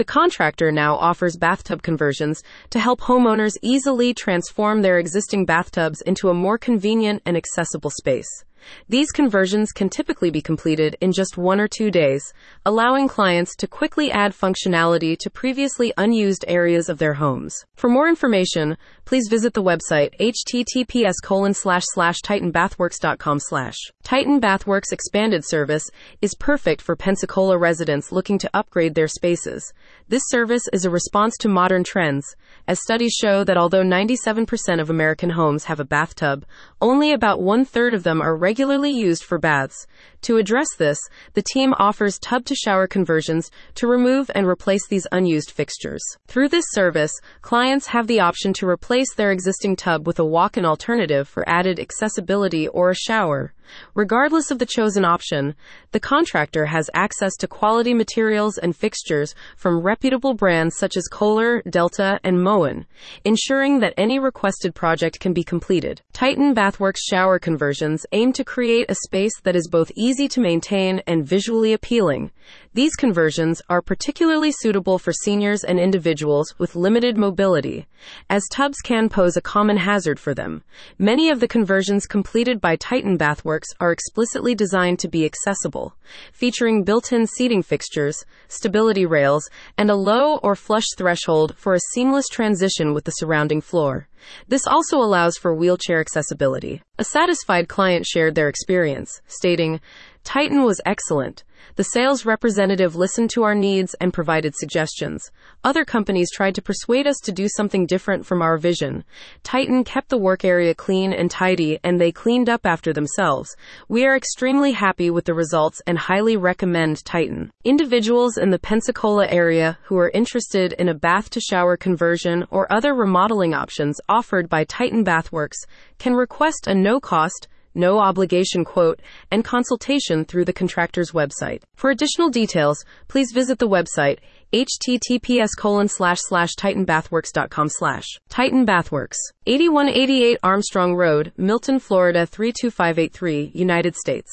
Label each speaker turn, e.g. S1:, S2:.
S1: The contractor now offers bathtub conversions to help homeowners easily transform their existing bathtubs into a more convenient and accessible space. These conversions can typically be completed in just one or two days, allowing clients to quickly add functionality to previously unused areas of their homes. For more information, please visit the website https colon slash slash titanbathworks.com slash. Titan Bathworks expanded service is perfect for Pensacola residents looking to upgrade their spaces. This service is a response to modern trends, as studies show that although 97% of American homes have a bathtub, only about one third of them are regularly used for baths. To address this, the team offers tub to shower conversions to remove and replace these unused fixtures. Through this service, clients have the option to replace their existing tub with a walk in alternative for added accessibility or a shower. Regardless of the chosen option, the contractor has access to quality materials and fixtures from reputable brands such as Kohler, Delta, and Moen, ensuring that any requested project can be completed. Titan Bathworks shower conversions aim to create a space that is both easy to maintain and visually appealing. These conversions are particularly suitable for seniors and individuals with limited mobility, as tubs can pose a common hazard for them. Many of the conversions completed by Titan Bathworks are explicitly designed to be accessible, featuring built-in seating fixtures, stability rails, and a low or flush threshold for a seamless transition with the surrounding floor. This also allows for wheelchair accessibility. A satisfied client shared their experience, stating, Titan was excellent. The sales representative listened to our needs and provided suggestions. Other companies tried to persuade us to do something different from our vision. Titan kept the work area clean and tidy, and they cleaned up after themselves. We are extremely happy with the results and highly recommend Titan. Individuals in the Pensacola area who are interested in a bath to shower conversion or other remodeling options offered by Titan Bathworks can request a no cost, no obligation quote, and consultation through the contractor's website. For additional details, please visit the website https colon slash slash titanbathworks.com slash. Titan bathworks. 8188 armstrong road milton florida 32583 united states